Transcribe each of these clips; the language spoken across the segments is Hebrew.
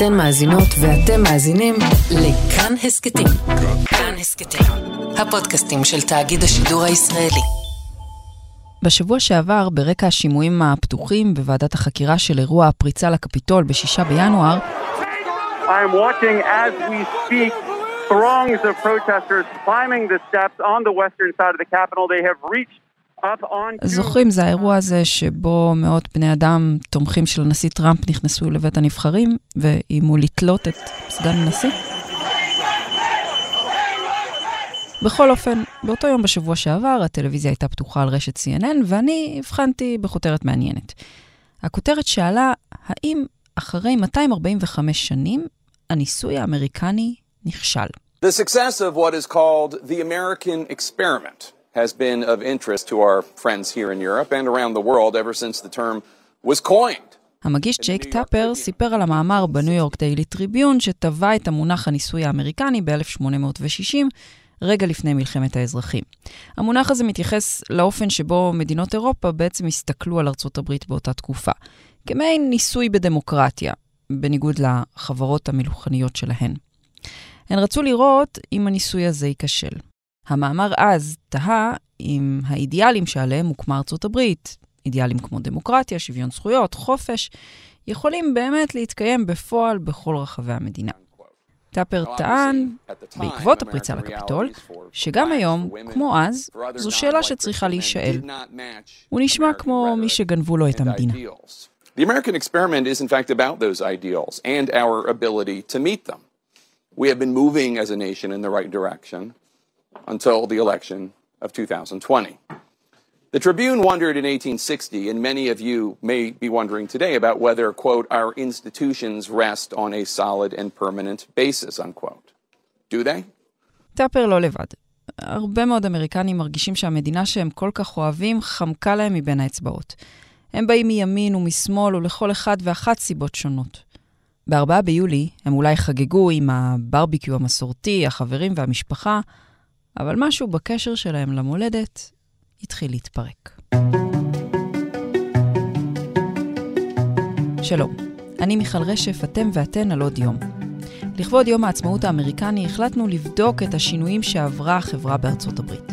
אתן מאזינות ואתם מאזינים לכאן הסכתים. כאן הסכתים, הפודקאסטים של תאגיד השידור הישראלי. בשבוע שעבר, ברקע השימועים הפתוחים בוועדת החקירה של אירוע הפריצה לקפיטול ב-6 בינואר, I'm watching as we speak throngs of protesters climbing the steps on the western side of the Capitol. They have reached זוכרים, זה האירוע הזה שבו מאות בני אדם, תומכים של הנשיא טראמפ, נכנסו לבית הנבחרים ואיימו לתלות את סגן הנשיא? בכל אופן, באותו יום בשבוע שעבר, הטלוויזיה הייתה פתוחה על רשת CNN, ואני הבחנתי בכותרת מעניינת. הכותרת שאלה, האם אחרי 245 שנים, הניסוי האמריקני נכשל? The success of what is called the American experiment has been of interest to our friends here in Europe and around the world ever since the term was coined. המגיש ג'ייק טאפר סיפר על המאמר בניו יורק דיילי טריביון שטבע את המונח הניסוי האמריקני ב-1860, רגע לפני מלחמת האזרחים. המונח הזה מתייחס לאופן שבו מדינות אירופה בעצם הסתכלו על ארצות הברית באותה תקופה, כמעין ניסוי בדמוקרטיה, בניגוד לחברות המלוכניות שלהן. הן רצו לראות אם הניסוי הזה ייכשל. המאמר אז תהה אם האידיאלים שעליהם הוקמה ארצות הברית, אידיאלים כמו דמוקרטיה, שוויון זכויות, חופש, יכולים באמת להתקיים בפועל בכל רחבי המדינה. טאפר טען, בעקבות הפריצה לקפיטול, שגם היום, כמו אז, זו שאלה שצריכה להישאל. הוא נשמע כמו מי שגנבו לו את המדינה. The American experiment is in fact about those ideals and our ability to meet them. We have been moving as a nation in the right direction. Until the election of 2020. The Tribune wondered in 1860, and many of you may be wondering today about whether, quote, our institutions rest on a solid and permanent basis, unquote. Do they? טאפר לא לבד. הרבה מאוד אמריקנים מרגישים שהמדינה שהם כל כך אוהבים חמקה להם מבין האצבעות. הם באים מימין ומשמאל ולכל אחד ואחת סיבות שונות. ב-4 ביולי הם אולי חגגו עם הברביקיו המסורתי, החברים והמשפחה, אבל משהו בקשר שלהם למולדת התחיל להתפרק. שלום, אני מיכל רשף, אתם ואתן על עוד יום. לכבוד יום העצמאות האמריקני החלטנו לבדוק את השינויים שעברה החברה בארצות הברית.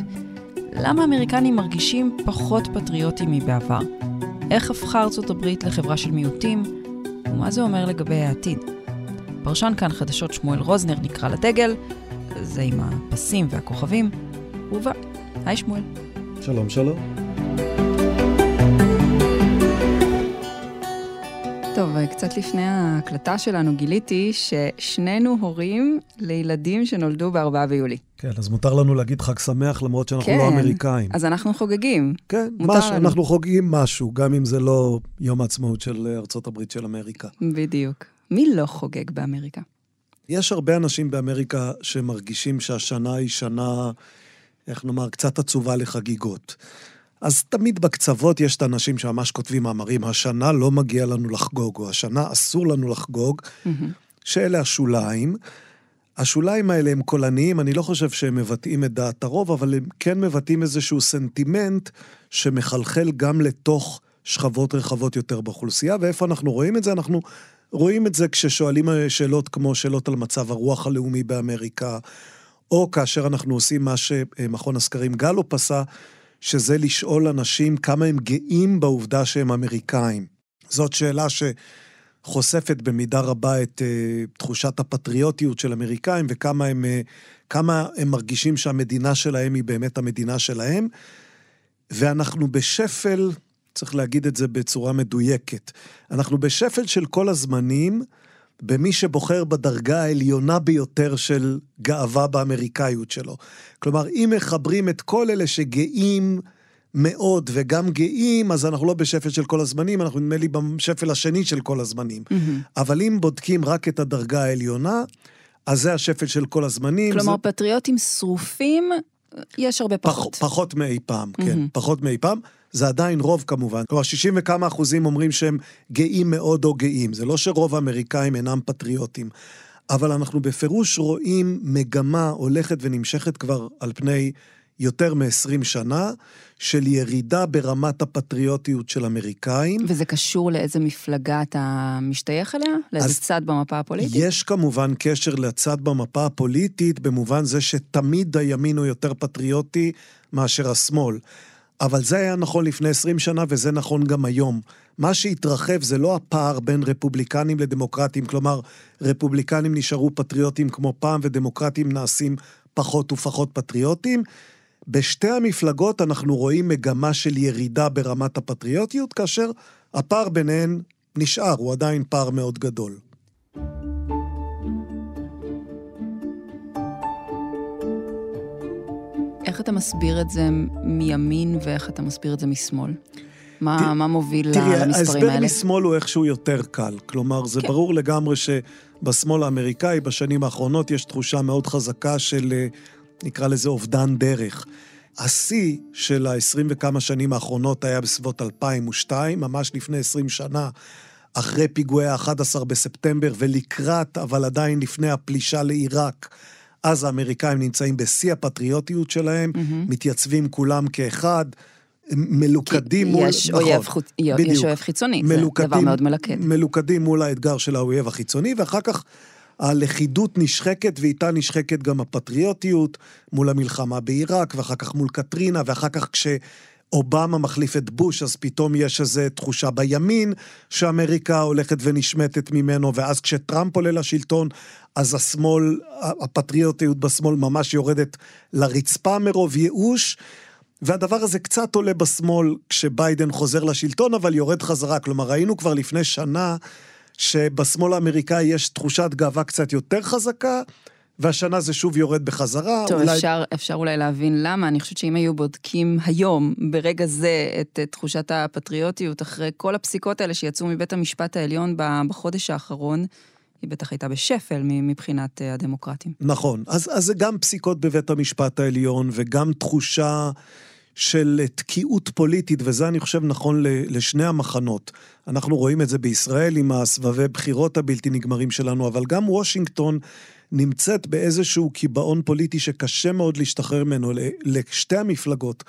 למה האמריקנים מרגישים פחות פטריוטים מבעבר? איך הפכה ארצות הברית לחברה של מיעוטים? ומה זה אומר לגבי העתיד? פרשן כאן חדשות שמואל רוזנר נקרא לדגל, זה עם הפסים והכוכבים, הוא בא. היי שמואל. שלום, שלום. טוב, קצת לפני ההקלטה שלנו גיליתי ששנינו הורים לילדים שנולדו ב-4 ביולי. כן, אז מותר לנו להגיד חג שמח למרות שאנחנו לא כן, לא אמריקאים. אז אנחנו חוגגים. כן, משהו, לנו. אנחנו חוגגים משהו, גם אם זה לא יום העצמאות של ארצות הברית של אמריקה. בדיוק. מי לא חוגג באמריקה? יש הרבה אנשים באמריקה שמרגישים שהשנה היא שנה, איך נאמר, קצת עצובה לחגיגות. אז תמיד בקצוות יש את האנשים שממש כותבים מאמרים, השנה לא מגיע לנו לחגוג, או השנה אסור לנו לחגוג, mm-hmm. שאלה השוליים. השוליים האלה הם קולניים, אני לא חושב שהם מבטאים את דעת הרוב, אבל הם כן מבטאים איזשהו סנטימנט שמחלחל גם לתוך שכבות רחבות יותר באוכלוסייה, ואיפה אנחנו רואים את זה? אנחנו רואים את זה כששואלים שאלות כמו שאלות על מצב הרוח הלאומי באמריקה, או כאשר אנחנו עושים מה שמכון הסקרים גלופ עשה, שזה לשאול אנשים כמה הם גאים בעובדה שהם אמריקאים. זאת שאלה שחושפת במידה רבה את uh, תחושת הפטריוטיות של אמריקאים וכמה הם, uh, הם מרגישים שהמדינה שלהם היא באמת המדינה שלהם. ואנחנו בשפל צריך להגיד את זה בצורה מדויקת. אנחנו בשפל של כל הזמנים, במי שבוחר בדרגה העליונה ביותר של גאווה באמריקאיות שלו. כלומר, אם מחברים את כל אלה שגאים מאוד וגם גאים, אז אנחנו לא בשפל של כל הזמנים, אנחנו נדמה לי בשפל השני של כל הזמנים. Mm-hmm. אבל אם בודקים רק את הדרגה העליונה, אז זה השפל של כל הזמנים. כלומר, זה... פטריוטים שרופים, יש הרבה פחות. פח, פחות מאי פעם, כן, mm-hmm. פחות מאי פעם. זה עדיין רוב כמובן. כלומר, 60 וכמה אחוזים אומרים שהם גאים מאוד או גאים. זה לא שרוב האמריקאים אינם פטריוטים. אבל אנחנו בפירוש רואים מגמה הולכת ונמשכת כבר על פני יותר מ-20 שנה, של ירידה ברמת הפטריוטיות של אמריקאים. וזה קשור לאיזה מפלגה אתה משתייך אליה? לאיזה צד במפה הפוליטית? יש כמובן קשר לצד במפה הפוליטית, במובן זה שתמיד הימין הוא יותר פטריוטי מאשר השמאל. אבל זה היה נכון לפני 20 שנה וזה נכון גם היום. מה שהתרחב זה לא הפער בין רפובליקנים לדמוקרטים, כלומר, רפובליקנים נשארו פטריוטים כמו פעם ודמוקרטים נעשים פחות ופחות פטריוטים. בשתי המפלגות אנחנו רואים מגמה של ירידה ברמת הפטריוטיות, כאשר הפער ביניהן נשאר, הוא עדיין פער מאוד גדול. איך אתה מסביר את זה מימין ואיך אתה מסביר את זה משמאל? מה, מה מוביל תראי, למספרים האלה? תראי, ההסבר משמאל הוא איכשהו יותר קל. כלומר, זה כן. ברור לגמרי שבשמאל האמריקאי בשנים האחרונות יש תחושה מאוד חזקה של, אה, נקרא לזה, אובדן דרך. השיא של ה-20 וכמה שנים האחרונות היה בסביבות 2002, ממש לפני 20 שנה, אחרי פיגועי ה-11 בספטמבר ולקראת, אבל עדיין לפני הפלישה לעיראק. אז האמריקאים נמצאים בשיא הפטריוטיות שלהם, mm-hmm. מתייצבים כולם כאחד. מלוכדים מול... יש נכון, אויב, חוץ, בדיוק, יש אויב חיצוני, מלוכדים, זה דבר מאוד מלכד. מלוכדים מול האתגר של האויב החיצוני, ואחר כך הלכידות נשחקת, ואיתה נשחקת גם הפטריוטיות מול המלחמה בעיראק, ואחר כך מול קטרינה, ואחר כך כשאובמה מחליף את בוש, אז פתאום יש איזו תחושה בימין שאמריקה הולכת ונשמטת ממנו, ואז כשטראמפ עולה לשלטון, אז השמאל, הפטריוטיות בשמאל ממש יורדת לרצפה מרוב ייאוש. והדבר הזה קצת עולה בשמאל כשביידן חוזר לשלטון, אבל יורד חזרה. כלומר, ראינו כבר לפני שנה שבשמאל האמריקאי יש תחושת גאווה קצת יותר חזקה, והשנה זה שוב יורד בחזרה. טוב, אולי... אפשר, אפשר אולי להבין למה. אני חושבת שאם היו בודקים היום, ברגע זה, את, את תחושת הפטריוטיות, אחרי כל הפסיקות האלה שיצאו מבית המשפט העליון בחודש האחרון, היא בטח הייתה בשפל מבחינת אה, הדמוקרטים. נכון. אז, אז זה גם פסיקות בבית המשפט העליון, וגם תחושה של תקיעות פוליטית, וזה אני חושב נכון לשני המחנות. אנחנו רואים את זה בישראל עם הסבבי בחירות הבלתי נגמרים שלנו, אבל גם וושינגטון נמצאת באיזשהו קיבעון פוליטי שקשה מאוד להשתחרר ממנו לשתי המפלגות.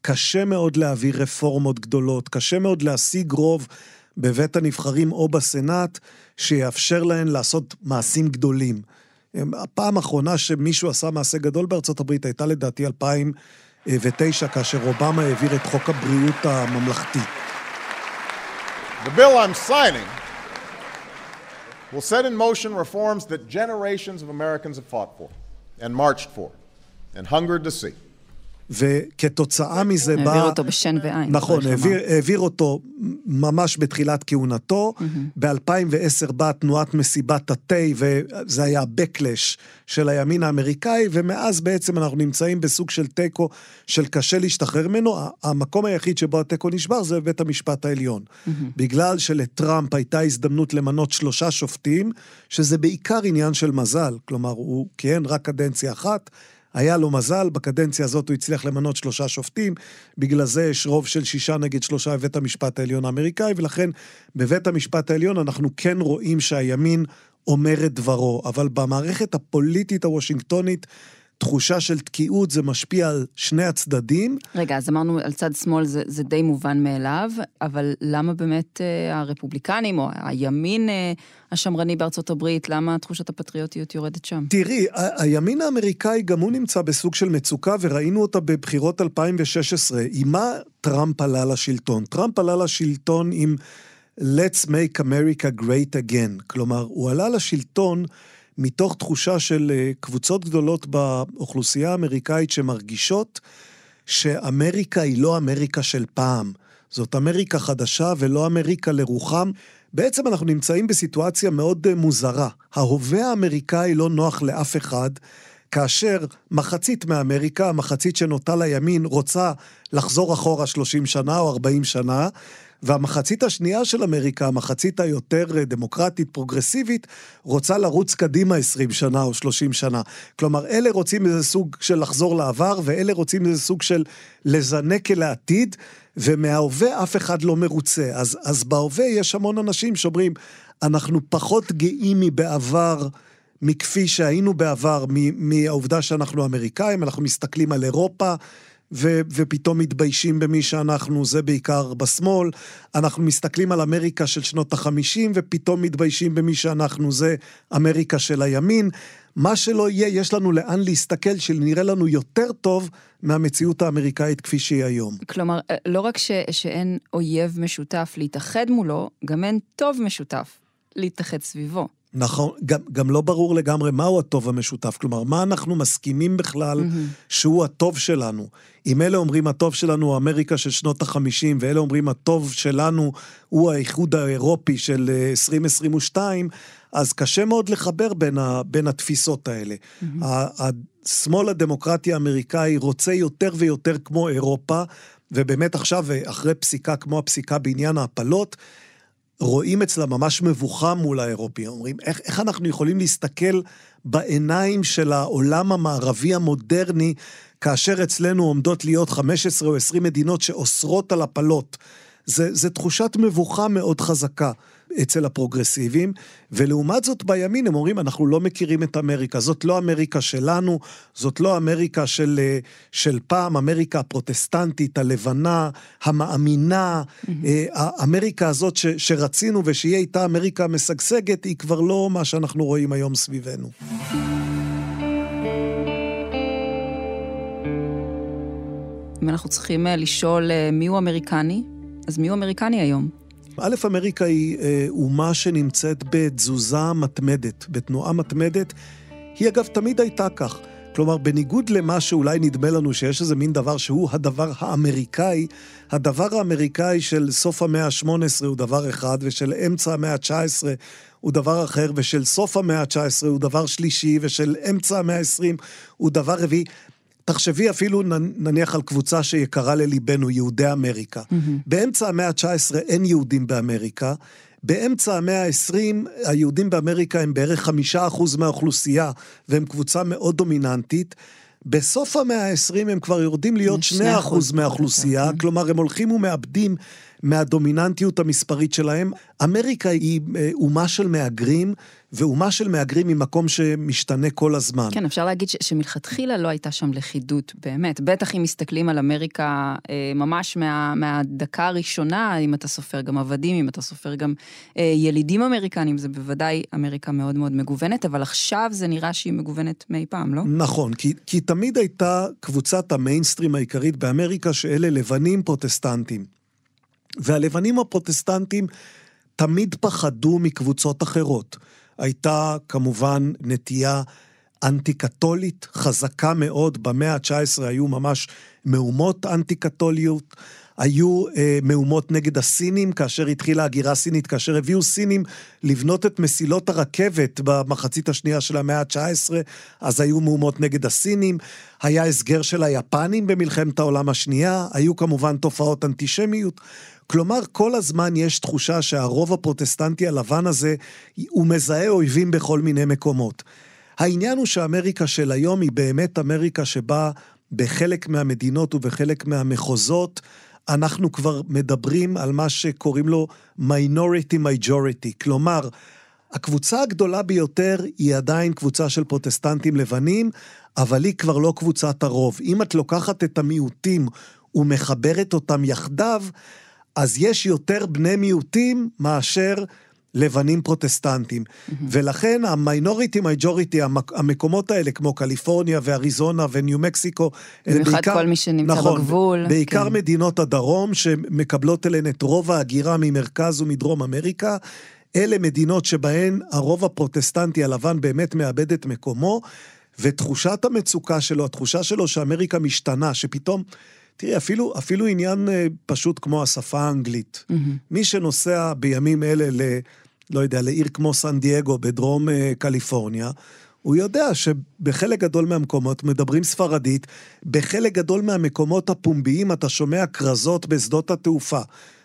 קשה מאוד להעביר רפורמות גדולות, קשה מאוד להשיג רוב בבית הנבחרים או בסנאט שיאפשר להן לעשות מעשים גדולים. הפעם האחרונה שמישהו עשה מעשה גדול בארצות הברית הייתה לדעתי 2009, כאשר אובמה העביר את חוק הבריאות הממלכתי. The bill I'm signing will set in motion reforms that generations of Americans have fought for and marched for and hungered to see. וכתוצאה מזה בא... העביר אותו בשן ועין. נכון, העביר, העביר אותו ממש בתחילת כהונתו. Mm-hmm. ב-2010 באה תנועת מסיבת התה, וזה היה ה-Backlash של הימין האמריקאי, ומאז בעצם אנחנו נמצאים בסוג של תיקו של קשה להשתחרר ממנו. המקום היחיד שבו התיקו נשבר זה בית המשפט העליון. Mm-hmm. בגלל שלטראמפ הייתה הזדמנות למנות שלושה שופטים, שזה בעיקר עניין של מזל. כלומר, הוא כיהן רק קדנציה אחת. היה לו מזל, בקדנציה הזאת הוא הצליח למנות שלושה שופטים, בגלל זה יש רוב של שישה נגד שלושה בבית המשפט העליון האמריקאי, ולכן בבית המשפט העליון אנחנו כן רואים שהימין אומר את דברו, אבל במערכת הפוליטית הוושינגטונית, תחושה של תקיעות, זה משפיע על שני הצדדים. רגע, אז אמרנו על צד שמאל זה, זה די מובן מאליו, אבל למה באמת אה, הרפובליקנים או הימין אה, השמרני בארצות הברית, למה תחושת הפטריוטיות יורדת שם? תראי, הימין האמריקאי גם הוא נמצא בסוג של מצוקה, וראינו אותה בבחירות 2016. עם מה טראמפ עלה לשלטון? טראמפ עלה לשלטון עם Let's make America great again. כלומר, הוא עלה לשלטון... מתוך תחושה של אה, קבוצות גדולות באוכלוסייה האמריקאית שמרגישות שאמריקה היא לא אמריקה של פעם. זאת אמריקה חדשה ולא אמריקה לרוחם. בעצם אנחנו נמצאים בסיטואציה מאוד אה, מוזרה. ההווה האמריקאי לא נוח לאף אחד, כאשר מחצית מאמריקה, המחצית שנוטה לימין, רוצה לחזור אחורה 30 שנה או 40 שנה, והמחצית השנייה של אמריקה, המחצית היותר אה, דמוקרטית, פרוגרסיבית, רוצה לרוץ קדימה 20 שנה או 30 שנה. כלומר, אלה רוצים איזה סוג של לחזור לעבר, ואלה רוצים איזה סוג של לזנק אל העתיד, ומההווה אף אחד לא מרוצה. אז, אז בהווה יש המון אנשים שאומרים, אנחנו פחות גאים מבעבר מכפי שהיינו בעבר, מהעובדה שאנחנו אמריקאים, אנחנו מסתכלים על אירופה. ו- ופתאום מתביישים במי שאנחנו, זה בעיקר בשמאל. אנחנו מסתכלים על אמריקה של שנות החמישים, ופתאום מתביישים במי שאנחנו, זה אמריקה של הימין. מה שלא יהיה, יש לנו לאן להסתכל, שנראה לנו יותר טוב מהמציאות האמריקאית כפי שהיא היום. כלומר, אה, לא רק ש- שאין אויב משותף להתאחד מולו, גם אין טוב משותף להתאחד סביבו. נכון, גם, גם לא ברור לגמרי מהו הטוב המשותף. כלומר, מה אנחנו מסכימים בכלל mm-hmm. שהוא הטוב שלנו. אם אלה אומרים הטוב שלנו הוא אמריקה של שנות החמישים, ואלה אומרים הטוב שלנו הוא האיחוד האירופי של 2022, אה, אז קשה מאוד לחבר בין, ה, בין התפיסות האלה. Mm-hmm. השמאל הדמוקרטי האמריקאי רוצה יותר ויותר כמו אירופה, ובאמת עכשיו, אחרי פסיקה כמו הפסיקה בעניין ההפלות, רואים אצלה ממש מבוכה מול האירופים. אומרים, איך, איך אנחנו יכולים להסתכל בעיניים של העולם המערבי המודרני, כאשר אצלנו עומדות להיות 15 או 20 מדינות שאוסרות על הפלות. זה, זה תחושת מבוכה מאוד חזקה. אצל הפרוגרסיבים, ולעומת זאת בימין הם אומרים, אנחנו לא מכירים את אמריקה, זאת לא אמריקה שלנו, זאת לא אמריקה של, אה, של פעם, אמריקה הפרוטסטנטית, הלבנה, המאמינה, mm-hmm. האמריקה הזאת ש, שרצינו ושיהיה איתה אמריקה משגשגת, היא כבר לא מה שאנחנו רואים היום סביבנו. אם אנחנו צריכים אה, לשאול מיהו אמריקני, אז מיהו אמריקני היום? א', אמריקה היא אה, אומה שנמצאת בתזוזה מתמדת, בתנועה מתמדת. היא אגב תמיד הייתה כך. כלומר, בניגוד למה שאולי נדמה לנו שיש איזה מין דבר שהוא הדבר האמריקאי, הדבר האמריקאי של סוף המאה ה-18 הוא דבר אחד, ושל אמצע המאה ה-19 הוא דבר אחר, ושל סוף המאה ה-19 הוא דבר שלישי, ושל אמצע המאה ה-20 הוא דבר רביעי. תחשבי אפילו נניח על קבוצה שיקרה לליבנו, יהודי אמריקה. Mm-hmm. באמצע המאה ה-19 אין יהודים באמריקה. באמצע המאה ה-20, היהודים באמריקה הם בערך חמישה אחוז מהאוכלוסייה, והם קבוצה מאוד דומיננטית. בסוף המאה ה-20 הם כבר יורדים להיות שני אחוז מהאוכלוסייה, כן. כלומר הם הולכים ומאבדים מהדומיננטיות המספרית שלהם. אמריקה היא אה, אומה של מהגרים, ואומה של מהגרים היא מקום שמשתנה כל הזמן. כן, אפשר להגיד ש- שמלכתחילה לא הייתה שם לכידות, באמת. בטח אם מסתכלים על אמריקה אה, ממש מה, מהדקה הראשונה, אם אתה סופר גם עבדים, אם אתה סופר גם אה, ילידים אמריקנים, זה בוודאי אמריקה מאוד מאוד מגוונת, אבל עכשיו זה נראה שהיא מגוונת מאי פעם, לא? נכון, כי, כי תמיד הייתה קבוצת המיינסטרים העיקרית באמריקה, שאלה לבנים פרוטסטנטים. והלבנים הפרוטסטנטים תמיד פחדו מקבוצות אחרות. הייתה כמובן נטייה אנטי-קתולית חזקה מאוד, במאה ה-19 היו ממש מהומות אנטי-קתוליות. היו אה, מהומות נגד הסינים, כאשר התחילה הגירה סינית, כאשר הביאו סינים לבנות את מסילות הרכבת במחצית השנייה של המאה ה-19, אז היו מהומות נגד הסינים. היה הסגר של היפנים במלחמת העולם השנייה, היו כמובן תופעות אנטישמיות. כלומר, כל הזמן יש תחושה שהרוב הפרוטסטנטי הלבן הזה, הוא מזהה אויבים בכל מיני מקומות. העניין הוא שאמריקה של היום היא באמת אמריקה שבה בחלק מהמדינות ובחלק מהמחוזות, אנחנו כבר מדברים על מה שקוראים לו minority majority, כלומר, הקבוצה הגדולה ביותר היא עדיין קבוצה של פרוטסטנטים לבנים, אבל היא כבר לא קבוצת הרוב. אם את לוקחת את המיעוטים ומחברת אותם יחדיו, אז יש יותר בני מיעוטים מאשר לבנים פרוטסטנטים. Mm-hmm. ולכן ה minority majority, המקומות האלה, כמו קליפורניה ואריזונה וניו מקסיקו, במיוחד בעיקר, כל מי שנמצא נכון, בגבול. בעיקר כן. מדינות הדרום, שמקבלות אליהן את רוב ההגירה ממרכז ומדרום אמריקה. אלה מדינות שבהן הרוב הפרוטסטנטי הלבן באמת מאבד את מקומו, ותחושת המצוקה שלו, התחושה שלו שאמריקה משתנה, שפתאום... תראי, אפילו, אפילו עניין אה, פשוט כמו השפה האנגלית. Mm-hmm. מי שנוסע בימים אלה ל... לא יודע, לעיר כמו סן דייגו בדרום אה, קליפורניה, הוא יודע שבחלק גדול מהמקומות מדברים ספרדית, בחלק גדול מהמקומות הפומביים אתה שומע כרזות בשדות התעופה.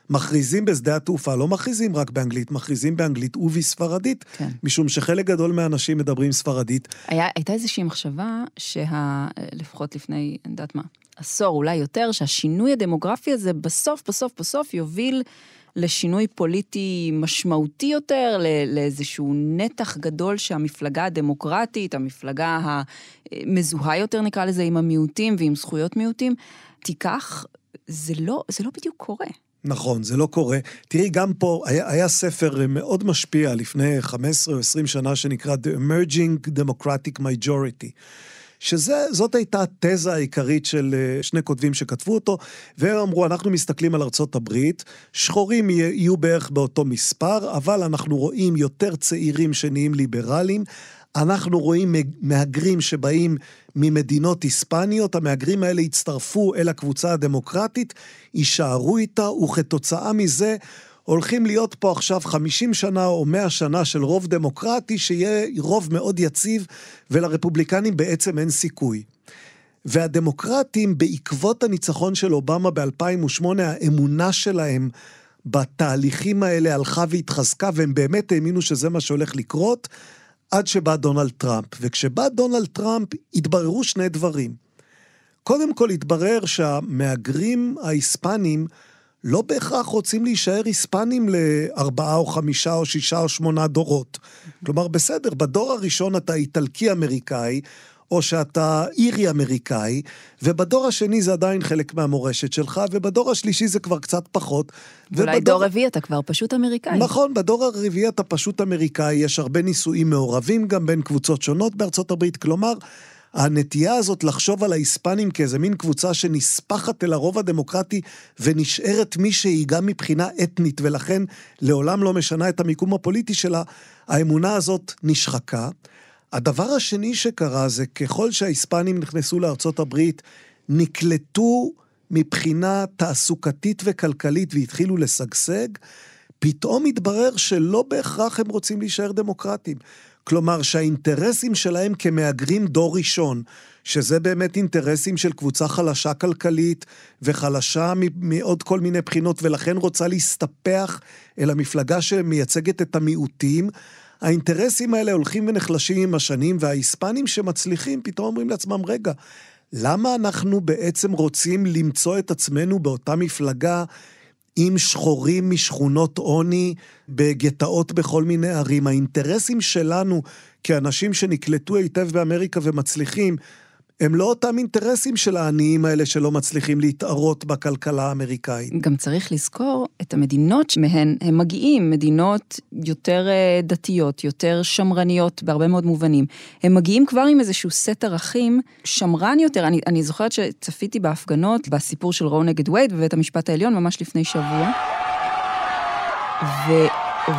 מכריזים בשדה התעופה, לא מכריזים רק באנגלית, מכריזים באנגלית ובספרדית, כן. משום שחלק גדול מהאנשים מדברים ספרדית. היה, הייתה איזושהי מחשבה שה... לפחות לפני, אני יודעת מה, עשור, אולי יותר, שהשינוי הדמוגרפי הזה בסוף, בסוף, בסוף יוביל לשינוי פוליטי משמעותי יותר, לאיזשהו נתח גדול שהמפלגה הדמוקרטית, המפלגה המזוהה יותר נקרא לזה, עם המיעוטים ועם זכויות מיעוטים, תיקח, זה לא, זה לא בדיוק קורה. נכון, זה לא קורה. תראי, גם פה היה, היה ספר מאוד משפיע לפני 15 או 20 שנה שנקרא The Emerging Democratic Majority. שזאת הייתה התזה העיקרית של אה, שני כותבים שכתבו אותו, והם אמרו, אנחנו מסתכלים על ארצות הברית, שחורים יהיו בערך באותו מספר, אבל אנחנו רואים יותר צעירים שנהיים ליברליים, אנחנו רואים מהגרים שבאים ממדינות היספניות, המהגרים האלה יצטרפו אל הקבוצה הדמוקרטית, יישארו איתה, וכתוצאה מזה הולכים להיות פה עכשיו 50 שנה או 100 שנה של רוב דמוקרטי, שיהיה רוב מאוד יציב, ולרפובליקנים בעצם אין סיכוי. והדמוקרטים, בעקבות הניצחון של אובמה ב-2008, האמונה שלהם בתהליכים האלה הלכה והתחזקה, והם באמת האמינו שזה מה שהולך לקרות, עד שבא דונלד טראמפ. וכשבא דונלד טראמפ, התבררו שני דברים. קודם כל התברר שהמהגרים ההיספנים לא בהכרח רוצים להישאר היספנים לארבעה או חמישה או שישה או שמונה דורות. כלומר, בסדר, בדור הראשון אתה איטלקי-אמריקאי, או שאתה אירי-אמריקאי, ובדור השני זה עדיין חלק מהמורשת שלך, ובדור השלישי זה כבר קצת פחות. ואולי ובדור... דור רביעי אתה כבר פשוט אמריקאי. נכון, בדור הרביעי אתה פשוט אמריקאי, יש הרבה נישואים מעורבים גם בין קבוצות שונות בארצות הברית, כלומר... הנטייה הזאת לחשוב על ההיספנים כאיזה מין קבוצה שנספחת אל הרוב הדמוקרטי ונשארת מי שהיא גם מבחינה אתנית, ולכן לעולם לא משנה את המיקום הפוליטי שלה, האמונה הזאת נשחקה. הדבר השני שקרה זה ככל שההיספנים נכנסו לארצות הברית, נקלטו מבחינה תעסוקתית וכלכלית והתחילו לשגשג, פתאום התברר שלא בהכרח הם רוצים להישאר דמוקרטים. כלומר שהאינטרסים שלהם כמהגרים דור ראשון, שזה באמת אינטרסים של קבוצה חלשה כלכלית וחלשה מעוד כל מיני בחינות, ולכן רוצה להסתפח אל המפלגה שמייצגת את המיעוטים, האינטרסים האלה הולכים ונחלשים עם השנים, וההיספנים שמצליחים פתאום אומרים לעצמם, רגע, למה אנחנו בעצם רוצים למצוא את עצמנו באותה מפלגה עם שחורים משכונות עוני בגטאות בכל מיני ערים. האינטרסים שלנו כאנשים שנקלטו היטב באמריקה ומצליחים, הם לא אותם אינטרסים של העניים האלה שלא מצליחים להתערות בכלכלה האמריקאית. גם צריך לזכור את המדינות שמהן הם מגיעים, מדינות יותר אה, דתיות, יותר שמרניות בהרבה מאוד מובנים. הם מגיעים כבר עם איזשהו סט ערכים שמרן יותר. אני, אני זוכרת שצפיתי בהפגנות בסיפור של רו נגד וייד בבית המשפט העליון ממש לפני שבוע. ו...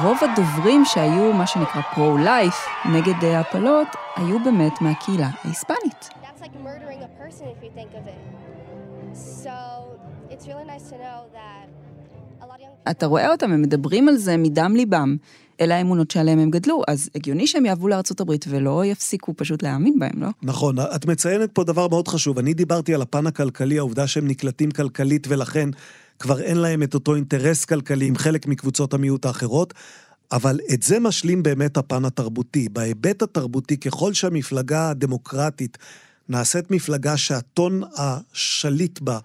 רוב הדוברים שהיו מה שנקרא פרו-לייף נגד הפלות, היו באמת מהקהילה ההיספנית. Like murdering a person if you think of it. So it's really nice to know that a lot of young people... אתה רואה אותם, הם מדברים על זה מדם ליבם. אלה האמונות שעליהם הם גדלו, אז הגיוני שהם יעברו לארצות הברית ולא יפסיקו פשוט להאמין בהם, לא? נכון, את מציינת פה דבר מאוד חשוב. אני דיברתי על הפן הכלכלי, העובדה שהם נקלטים כלכלית ולכן כבר אין להם את אותו אינטרס כלכלי עם חלק מקבוצות המיעוט האחרות. אבל את זה משלים באמת הפן התרבותי. בהיבט התרבותי, ככל שהמפלגה הדמוקרטית נעשית מפלגה שהטון השליט בה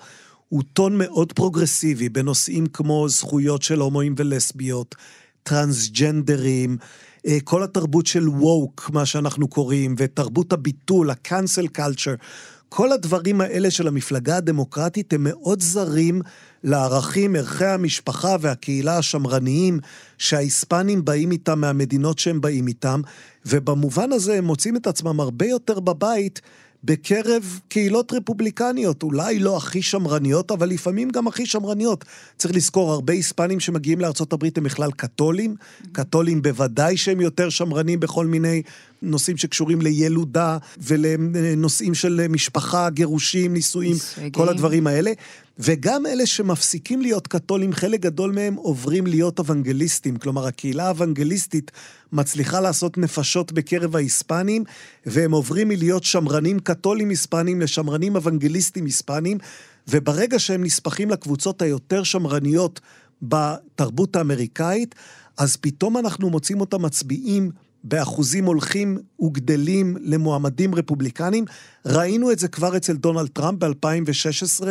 הוא טון מאוד פרוגרסיבי בנושאים כמו זכויות של הומואים ולסביות, טרנסג'נדרים, אה, כל התרבות של ווק, מה שאנחנו קוראים, ותרבות הביטול, ה-cancel culture, כל הדברים האלה של המפלגה הדמוקרטית הם מאוד זרים לערכים, ערכי המשפחה והקהילה השמרניים שההיספנים באים איתם מהמדינות שהם באים איתם, ובמובן הזה הם מוצאים את עצמם הרבה יותר בבית בקרב קהילות רפובליקניות, אולי לא הכי שמרניות, אבל לפעמים גם הכי שמרניות. צריך לזכור, הרבה היספנים שמגיעים לארה"ב הם בכלל קתולים, קתולים בוודאי שהם יותר שמרנים בכל מיני נושאים שקשורים לילודה ולנושאים של משפחה, גירושים, נישואים, כל הדברים האלה. וגם אלה שמפסיקים להיות קתולים, חלק גדול מהם עוברים להיות אוונגליסטים. כלומר, הקהילה האוונגליסטית מצליחה לעשות נפשות בקרב ההיספנים, והם עוברים מלהיות שמרנים קתולים היספנים לשמרנים אוונגליסטים היספנים, וברגע שהם נספחים לקבוצות היותר שמרניות בתרבות האמריקאית, אז פתאום אנחנו מוצאים אותם מצביעים באחוזים הולכים וגדלים למועמדים רפובליקנים. ראינו את זה כבר אצל דונלד טראמפ ב-2016,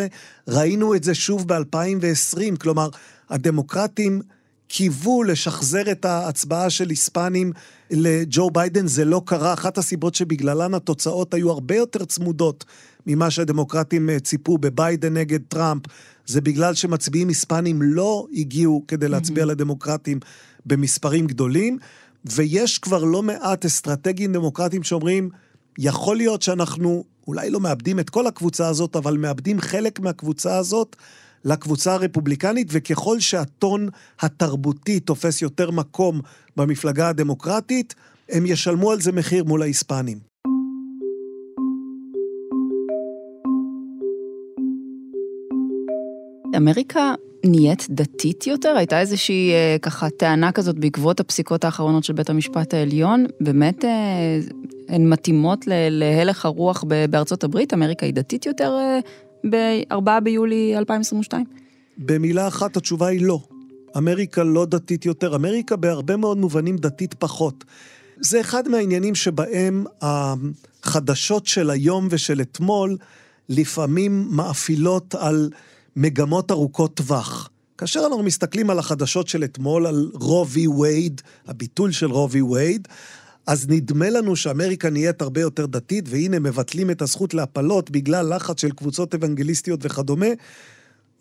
ראינו את זה שוב ב-2020, כלומר, הדמוקרטים קיוו לשחזר את ההצבעה של היספנים לג'ו ביידן, זה לא קרה. אחת הסיבות שבגללן התוצאות היו הרבה יותר צמודות ממה שהדמוקרטים אה, ציפו בביידן נגד טראמפ, זה בגלל שמצביעים היספנים לא הגיעו כדי להצביע mm-hmm. לדמוקרטים במספרים גדולים, ויש כבר לא מעט אסטרטגיים דמוקרטיים שאומרים, יכול להיות שאנחנו אולי לא מאבדים את כל הקבוצה הזאת, אבל מאבדים חלק מהקבוצה הזאת לקבוצה הרפובליקנית, וככל שהטון התרבותי תופס יותר מקום במפלגה הדמוקרטית, הם ישלמו על זה מחיר מול ההיספנים. אמריקה נהיית דתית יותר? הייתה איזושהי אה, ככה טענה כזאת בעקבות הפסיקות האחרונות של בית המשפט העליון? באמת אה, הן מתאימות להלך הרוח בארצות הברית? אמריקה היא דתית יותר אה, ב-4 ביולי 2022? במילה אחת התשובה היא לא. אמריקה לא דתית יותר, אמריקה בהרבה מאוד מובנים דתית פחות. זה אחד מהעניינים שבהם החדשות של היום ושל אתמול לפעמים מאפילות על מגמות ארוכות טווח. כאשר אנחנו מסתכלים על החדשות של אתמול, על רובי וייד, הביטול של רובי וייד, אז נדמה לנו שאמריקה נהיית הרבה יותר דתית, והנה מבטלים את הזכות להפלות בגלל לחץ של קבוצות אוונגליסטיות וכדומה,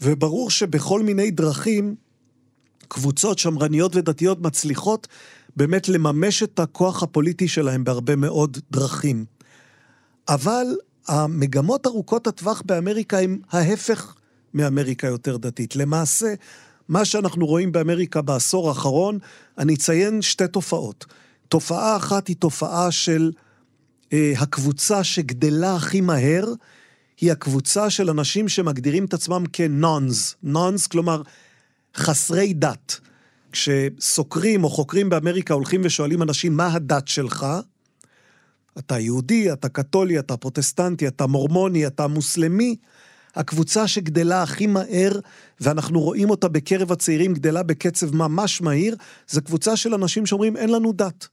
וברור שבכל מיני דרכים, קבוצות שמרניות ודתיות מצליחות באמת לממש את הכוח הפוליטי שלהם בהרבה מאוד דרכים. אבל המגמות ארוכות הטווח באמריקה הם ההפך מאמריקה יותר דתית. למעשה, מה שאנחנו רואים באמריקה בעשור האחרון, אני אציין שתי תופעות. תופעה אחת היא תופעה של אה, הקבוצה שגדלה הכי מהר, היא הקבוצה של אנשים שמגדירים את עצמם כנונס. נונס, כלומר, חסרי דת. כשסוקרים או חוקרים באמריקה הולכים ושואלים אנשים, מה הדת שלך? אתה יהודי, אתה קתולי, אתה פרוטסטנטי, אתה מורמוני, אתה מוסלמי. הקבוצה שגדלה הכי מהר, ואנחנו רואים אותה בקרב הצעירים גדלה בקצב ממש מהיר, זה קבוצה של אנשים שאומרים אין לנו דת.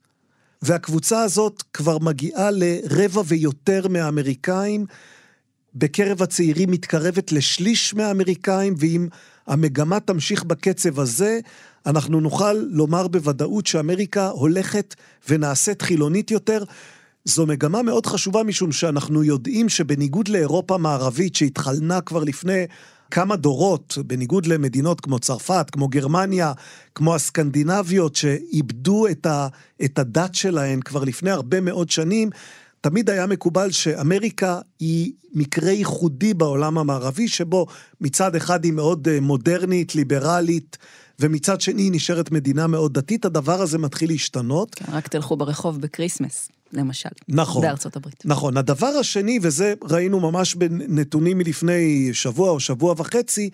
והקבוצה הזאת כבר מגיעה לרבע ויותר מהאמריקאים, בקרב הצעירים מתקרבת לשליש מהאמריקאים, ואם המגמה תמשיך בקצב הזה, אנחנו נוכל לומר בוודאות שאמריקה הולכת ונעשית חילונית יותר. זו מגמה מאוד חשובה משום שאנחנו יודעים שבניגוד לאירופה המערבית שהתחלנה כבר לפני כמה דורות, בניגוד למדינות כמו צרפת, כמו גרמניה, כמו הסקנדינביות, שאיבדו את, ה, את הדת שלהן כבר לפני הרבה מאוד שנים, תמיד היה מקובל שאמריקה היא מקרה ייחודי בעולם המערבי, שבו מצד אחד היא מאוד אה, מודרנית, ליברלית, ומצד שני היא נשארת מדינה מאוד דתית, הדבר הזה מתחיל להשתנות. כן, רק תלכו ברחוב ב Christmas. למשל. נכון. בארצות הברית. נכון. הדבר השני, וזה ראינו ממש בנתונים מלפני שבוע או שבוע וחצי,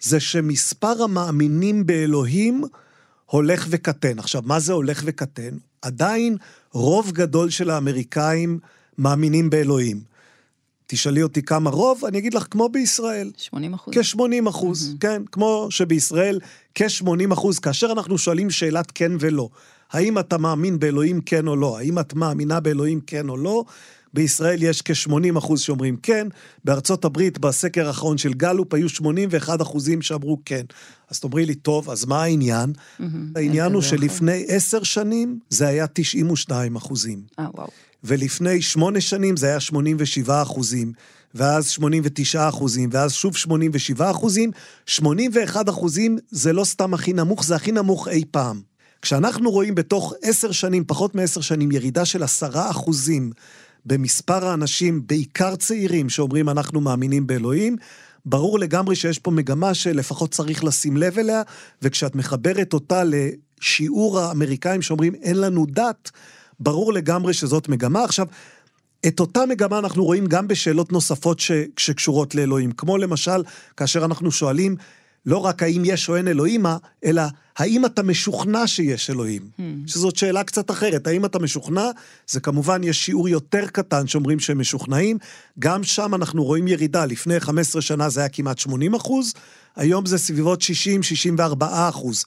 זה שמספר המאמינים באלוהים הולך וקטן. עכשיו, מה זה הולך וקטן? עדיין רוב גדול של האמריקאים מאמינים באלוהים. תשאלי אותי כמה רוב, אני אגיד לך, כמו בישראל. 80 אחוז. כ-80 אחוז, mm-hmm. כן, כמו שבישראל כ-80 אחוז, כאשר אנחנו שואלים שאלת כן ולא. האם אתה מאמין באלוהים כן או לא? האם את מאמינה באלוהים כן או לא? בישראל יש כ-80 אחוז שאומרים כן, בארצות הברית בסקר האחרון של גלופ היו 81 אחוזים שאמרו כן. אז תאמרי לי, טוב, אז מה העניין? Mm-hmm. העניין הוא שלפני עשר שנים זה היה 92 אחוזים. אה, וואו. ולפני שמונה שנים זה היה 87 אחוזים, ואז 89 אחוזים, ואז שוב 87 אחוזים. 81 אחוזים זה לא סתם הכי נמוך, זה הכי נמוך אי פעם. כשאנחנו רואים בתוך עשר שנים, פחות מעשר שנים, ירידה של עשרה אחוזים במספר האנשים, בעיקר צעירים, שאומרים אנחנו מאמינים באלוהים, ברור לגמרי שיש פה מגמה שלפחות צריך לשים לב אליה, וכשאת מחברת אותה לשיעור האמריקאים שאומרים אין לנו דת, ברור לגמרי שזאת מגמה. עכשיו, את אותה מגמה אנחנו רואים גם בשאלות נוספות ש, שקשורות לאלוהים, כמו למשל, כאשר אנחנו שואלים לא רק האם יש או אין אלוהים, אלא האם אתה משוכנע שיש אלוהים? Hmm. שזאת שאלה קצת אחרת. האם אתה משוכנע? זה כמובן, יש שיעור יותר קטן שאומרים שהם משוכנעים. גם שם אנחנו רואים ירידה. לפני 15 שנה זה היה כמעט 80 אחוז, היום זה סביבות 60-64 אחוז.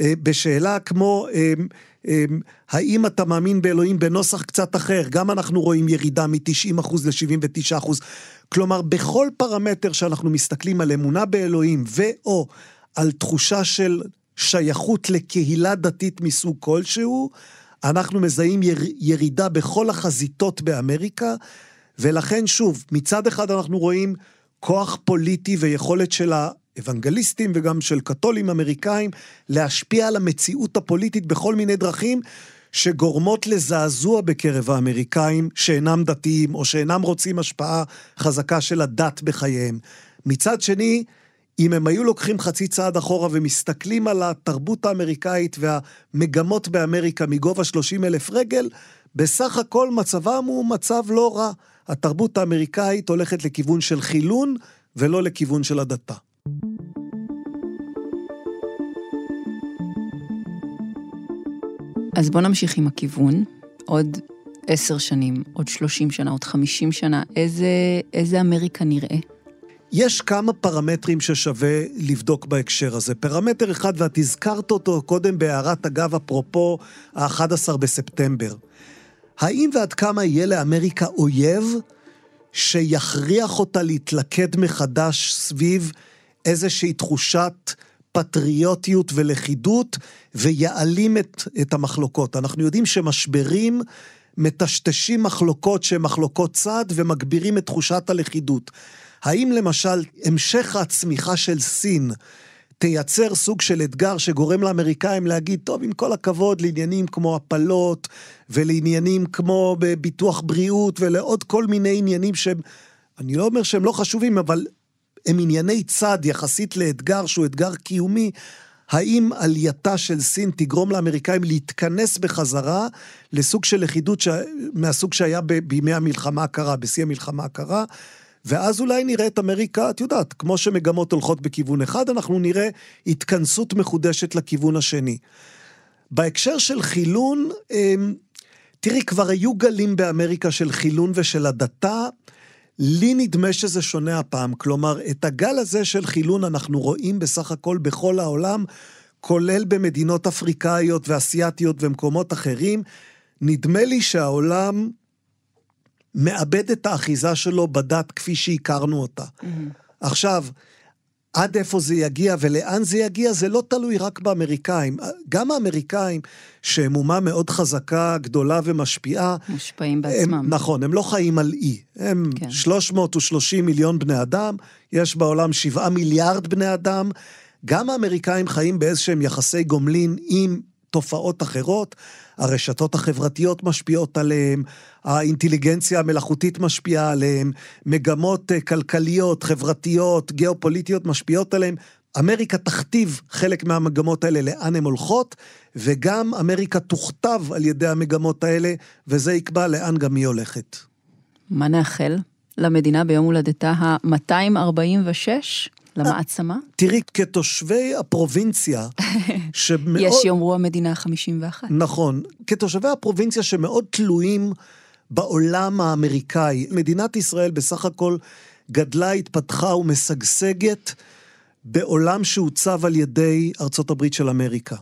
אה, בשאלה כמו, אה, האם אתה מאמין באלוהים בנוסח קצת אחר? גם אנחנו רואים ירידה מ-90% ל-79%. כלומר, בכל פרמטר שאנחנו מסתכלים על אמונה באלוהים ו/או על תחושה של שייכות לקהילה דתית מסוג כלשהו, אנחנו מזהים יר, ירידה בכל החזיתות באמריקה, ולכן שוב, מצד אחד אנחנו רואים כוח פוליטי ויכולת של האוונגליסטים וגם של קתולים אמריקאים להשפיע על המציאות הפוליטית בכל מיני דרכים שגורמות לזעזוע בקרב האמריקאים שאינם דתיים או שאינם רוצים השפעה חזקה של הדת בחייהם. מצד שני, אם הם היו לוקחים חצי צעד אחורה ומסתכלים על התרבות האמריקאית והמגמות באמריקה מגובה 30 אלף רגל, בסך הכל מצבם הוא מצב לא רע. התרבות האמריקאית הולכת לכיוון של חילון ולא לכיוון של הדתה. אז בוא נמשיך עם הכיוון. עוד עשר שנים, עוד שלושים שנה, עוד חמישים שנה, איזה, איזה אמריקה נראה? יש כמה פרמטרים ששווה לבדוק בהקשר הזה. פרמטר אחד, ואת הזכרת אותו קודם בהערת אגב, אפרופו ה-11 בספטמבר. האם ועד כמה יהיה לאמריקה אויב שיכריח אותה להתלכד מחדש סביב איזושהי תחושת פטריוטיות ולכידות ויעלים את, את המחלוקות. אנחנו יודעים שמשברים מטשטשים מחלוקות שהן מחלוקות צד ומגבירים את תחושת הלכידות. האם למשל המשך הצמיחה של סין תייצר סוג של אתגר שגורם לאמריקאים להגיד, טוב, עם כל הכבוד לעניינים כמו הפלות ולעניינים כמו בביטוח בריאות ולעוד כל מיני עניינים שהם, אני לא אומר שהם לא חשובים, אבל הם ענייני צד יחסית לאתגר שהוא אתגר קיומי. האם עלייתה של סין תגרום לאמריקאים להתכנס בחזרה לסוג של לכידות ש... מהסוג שהיה ב... בימי המלחמה הקרה, בשיא המלחמה הקרה, ואז אולי נראה את אמריקה, את יודעת, כמו שמגמות הולכות בכיוון אחד, אנחנו נראה התכנסות מחודשת לכיוון השני. בהקשר של חילון, אמ, תראי, כבר היו גלים באמריקה של חילון ושל הדתה. לי נדמה שזה שונה הפעם. כלומר, את הגל הזה של חילון אנחנו רואים בסך הכל בכל העולם, כולל במדינות אפריקאיות ואסייתיות ומקומות אחרים. נדמה לי שהעולם מאבד את האחיזה שלו בדת כפי שהכרנו אותה. Mm-hmm. עכשיו, עד איפה זה יגיע ולאן זה יגיע, זה לא תלוי רק באמריקאים. גם האמריקאים, שהם אומה מאוד חזקה, גדולה ומשפיעה... מושפעים בעצמם. הם, נכון, הם לא חיים על אי. הם כן. 330 מיליון בני אדם, יש בעולם 7 מיליארד בני אדם. גם האמריקאים חיים באיזשהם יחסי גומלין עם תופעות אחרות. הרשתות החברתיות משפיעות עליהם, האינטליגנציה המלאכותית משפיעה עליהם, מגמות אה, כלכליות, חברתיות, גיאופוליטיות משפיעות עליהם. אמריקה תכתיב חלק מהמגמות האלה לאן הן הולכות, וגם אמריקה תוכתב על ידי המגמות האלה, וזה יקבע לאן גם היא הולכת. מה נאחל למדינה ביום הולדתה ה-246? למעצמה? תראי, כתושבי הפרובינציה, שמאוד... יש יאמרו המדינה ה-51. נכון. כתושבי הפרובינציה שמאוד תלויים בעולם האמריקאי, מדינת ישראל בסך הכל גדלה, התפתחה ומשגשגת בעולם שעוצב על ידי ארצות הברית של אמריקה.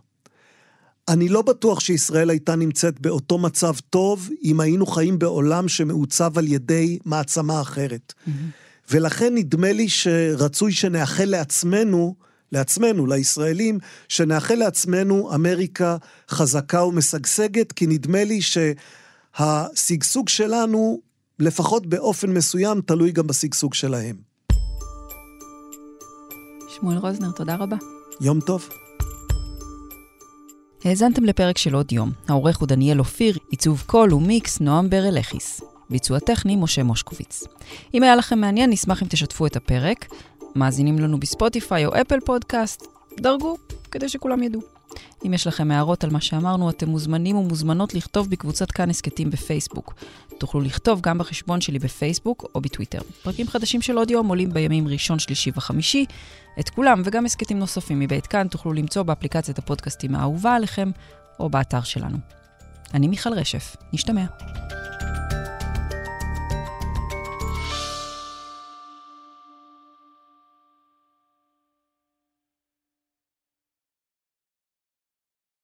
אני לא בטוח שישראל הייתה נמצאת באותו מצב טוב אם היינו חיים בעולם שמעוצב על ידי מעצמה אחרת. Mm-hmm. ולכן נדמה לי שרצוי שנאחל לעצמנו, לעצמנו, לישראלים, שנאחל לעצמנו אמריקה חזקה ומשגשגת, כי נדמה לי שהשגשוג שלנו, לפחות באופן מסוים, תלוי גם בשגשוג שלהם. שמואל רוזנר, תודה רבה. יום טוב. האזנתם לפרק של עוד יום. העורך הוא דניאל אופיר, עיצוב קול ומיקס נועם ברלכיס. ביצוע טכני, משה מושקוביץ. אם היה לכם מעניין, נשמח אם תשתפו את הפרק. מאזינים לנו בספוטיפיי או אפל פודקאסט, דרגו, כדי שכולם ידעו. אם יש לכם הערות על מה שאמרנו, אתם מוזמנים ומוזמנות לכתוב בקבוצת כאן הסכתים בפייסבוק. תוכלו לכתוב גם בחשבון שלי בפייסבוק או בטוויטר. פרקים חדשים של עוד יום עולים בימים ראשון, שלישי וחמישי. את כולם וגם הסכתים נוספים מבית כאן תוכלו למצוא באפליקציית הפודקאסטים האהובה עליכם או באתר שלנו. אני מיכל רשף, נשתמע.